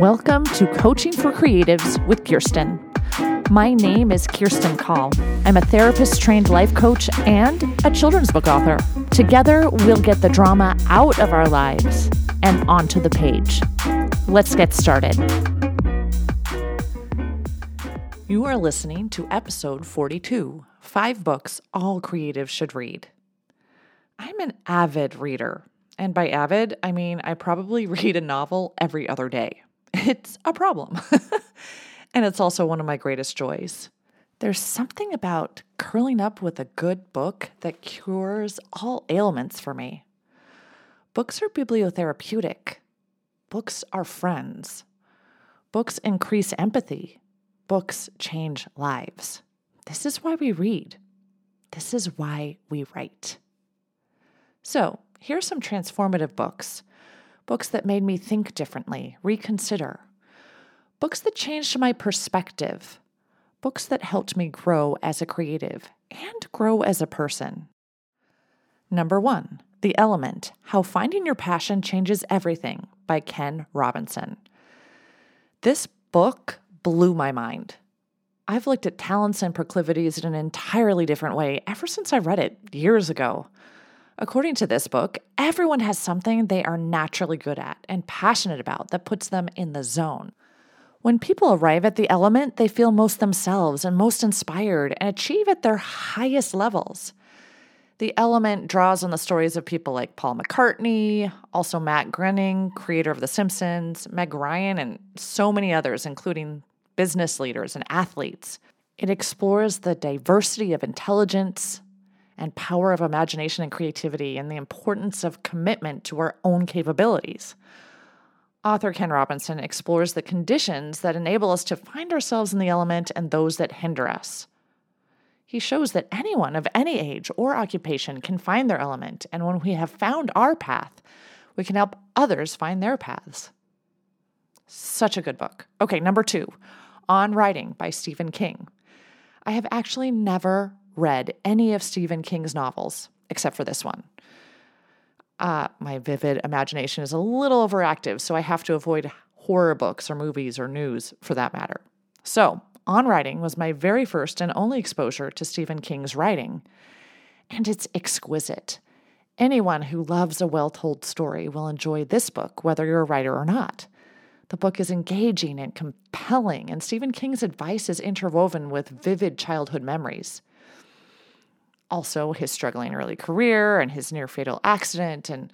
Welcome to Coaching for Creatives with Kirstine. My name is Kirstine Call. I'm a therapist trained life coach and a children's book author. Together, we'll get the drama out of our lives and onto the page. Let's get started. You are listening to episode 42 Five Books All Creatives Should Read. I'm an avid reader. And by avid, I mean I probably read a novel every other day. It's a problem. and it's also one of my greatest joys. There's something about curling up with a good book that cures all ailments for me. Books are bibliotherapeutic. Books are friends. Books increase empathy. Books change lives. This is why we read. This is why we write. So, here are some transformative books books that made me think differently, reconsider, books that changed my perspective, books that helped me grow as a creative and grow as a person. Number one, The Element How Finding Your Passion Changes Everything by Ken Robinson. This book blew my mind. I've looked at talents and proclivities in an entirely different way ever since I read it years ago. According to this book, everyone has something they are naturally good at and passionate about that puts them in the zone. When people arrive at the element, they feel most themselves and most inspired and achieve at their highest levels. The element draws on the stories of people like Paul McCartney, also Matt Groening, creator of The Simpsons, Meg Ryan, and so many others, including business leaders and athletes. It explores the diversity of intelligence, and power of imagination and creativity and the importance of commitment to our own capabilities. Author Ken Robinson explores the conditions that enable us to find ourselves in the element and those that hinder us. He shows that anyone of any age or occupation can find their element, and when we have found our path, we can help others find their paths. Such a good book. Okay, number two On Writing by Stephen King. I have actually never read any of Stephen King's novels except for this one. Uh, my vivid imagination is a little overactive, so I have to avoid horror books or movies or news for that matter. So, On Writing was my very first and only exposure to Stephen King's writing, and it's exquisite. Anyone who loves a well told story will enjoy this book, whether you're a writer or not. The book is engaging and compelling, and Stephen King's advice is interwoven with vivid childhood memories also his struggling early career and his near fatal accident. And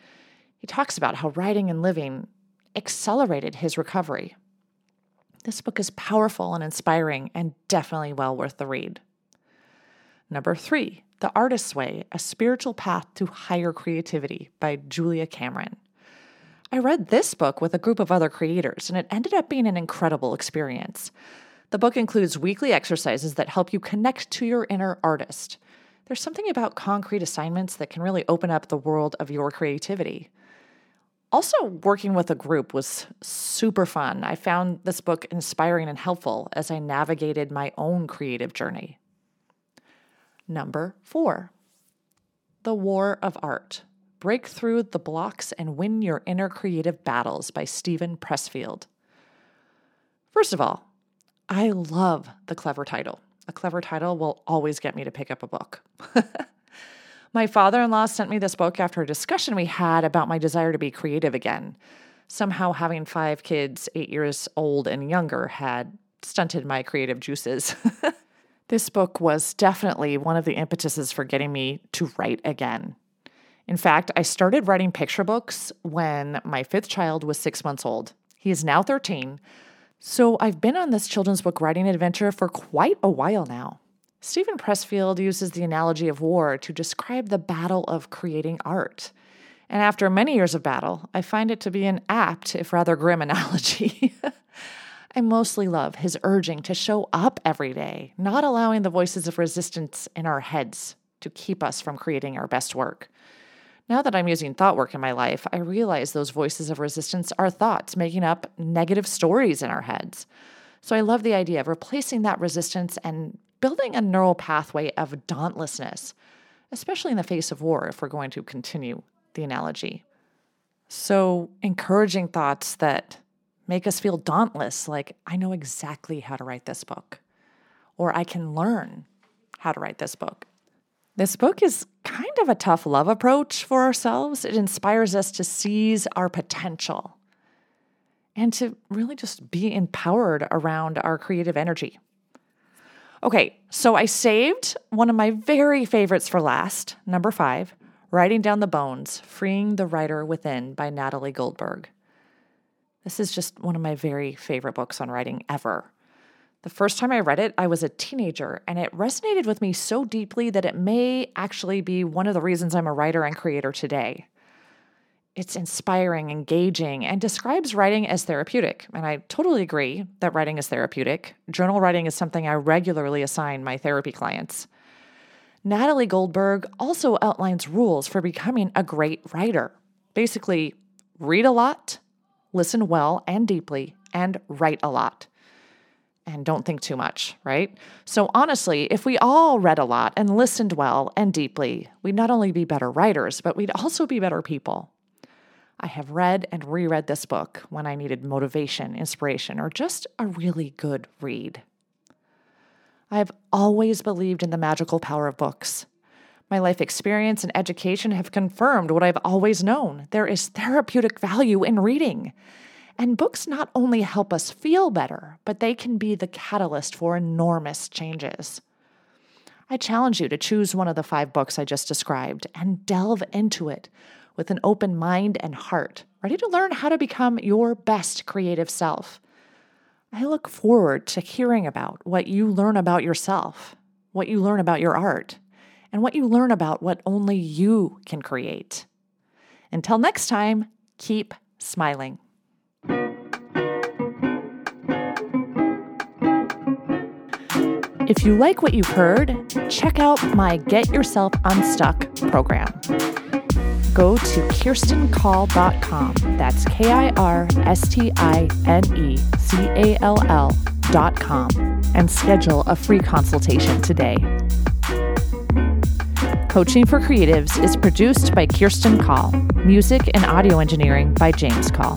he talks about how writing and living accelerated his recovery. This book is powerful and inspiring and definitely well worth the read. Number three, The Artist's Way A Spiritual Path to Higher Creativity by Julia Cameron. I read this book with a group of other creators, and it ended up being an incredible experience. The book includes weekly exercises that help you connect to your inner artist there's something about concrete assignments that can really open up the world of your creativity. Also, working with a group was super fun. I found this book inspiring and helpful as I navigated my own creative journey. Number four The War of Art Break Through the Blocks and Win Your Inner Creative Battles by Steven Pressfield. First of all, I love the clever title a clever title will always get me to pick up a book. my father in law sent me this book after a discussion we had about my desire to be creative again. Somehow, having five kids, eight years old and younger, had stunted my creative juices. this book was definitely one of the impetuses for getting me to write again. In fact, I started writing picture books when my fifth child was six months old. He is now 13 so I've been on this children's book writing adventure for quite a while now. Steven Pressfield uses the analogy of war to describe the battle of creating art. And after many years of battle, I find it to be an apt, if rather grim, analogy. I mostly love his urging to show up every day, not allowing the voices of resistance in our heads to keep us from creating our best work. Now that I'm using thought work in my life, I realize those voices of resistance are thoughts making up negative stories in our heads. So I love the idea of replacing that resistance and building a neural pathway of dauntlessness, especially in the face of war, if we're going to continue the analogy. So, encouraging thoughts that make us feel dauntless, like, I know exactly how to write this book, or I can learn how to write this book. This book is kind of a tough love approach for ourselves. It inspires us to seize our potential and to really just be empowered around our creative energy. Okay, so I saved one of my very favorites for last, number five Writing Down the Bones Freeing the Writer Within by Natalie Goldberg. This is just one of my very favorite books on writing ever. The first time I read it, I was a teenager, and it resonated with me so deeply that it may actually be one of the reasons I'm a writer and creator today. It's inspiring, engaging, and describes writing as therapeutic. And I totally agree that writing is therapeutic. Journal writing is something I regularly assign my therapy clients. Natalie Goldberg also outlines rules for becoming a great writer. Basically, read a lot, listen well and deeply, and write a lot. And don't think too much, right? So, honestly, if we all read a lot and listened well and deeply, we'd not only be better writers, but we'd also be better people. I have read and reread this book when I needed motivation, inspiration, or just a really good read. I have always believed in the magical power of books. My life experience and education have confirmed what I've always known there is therapeutic value in reading. And books not only help us feel better, but they can be the catalyst for enormous changes. I challenge you to choose one of the five books I just described and delve into it with an open mind and heart, ready to learn how to become your best creative self. I look forward to hearing about what you learn about yourself, what you learn about your art, and what you learn about what only you can create. Until next time, keep smiling. If you like what you've heard, check out my Get Yourself Unstuck program go to kirstinecall.com. That's K I R S T I N E C A L L.com and schedule a free consultation today. Coaching for Creatives is produced by Kirstine Call, music and audio engineering by James Call.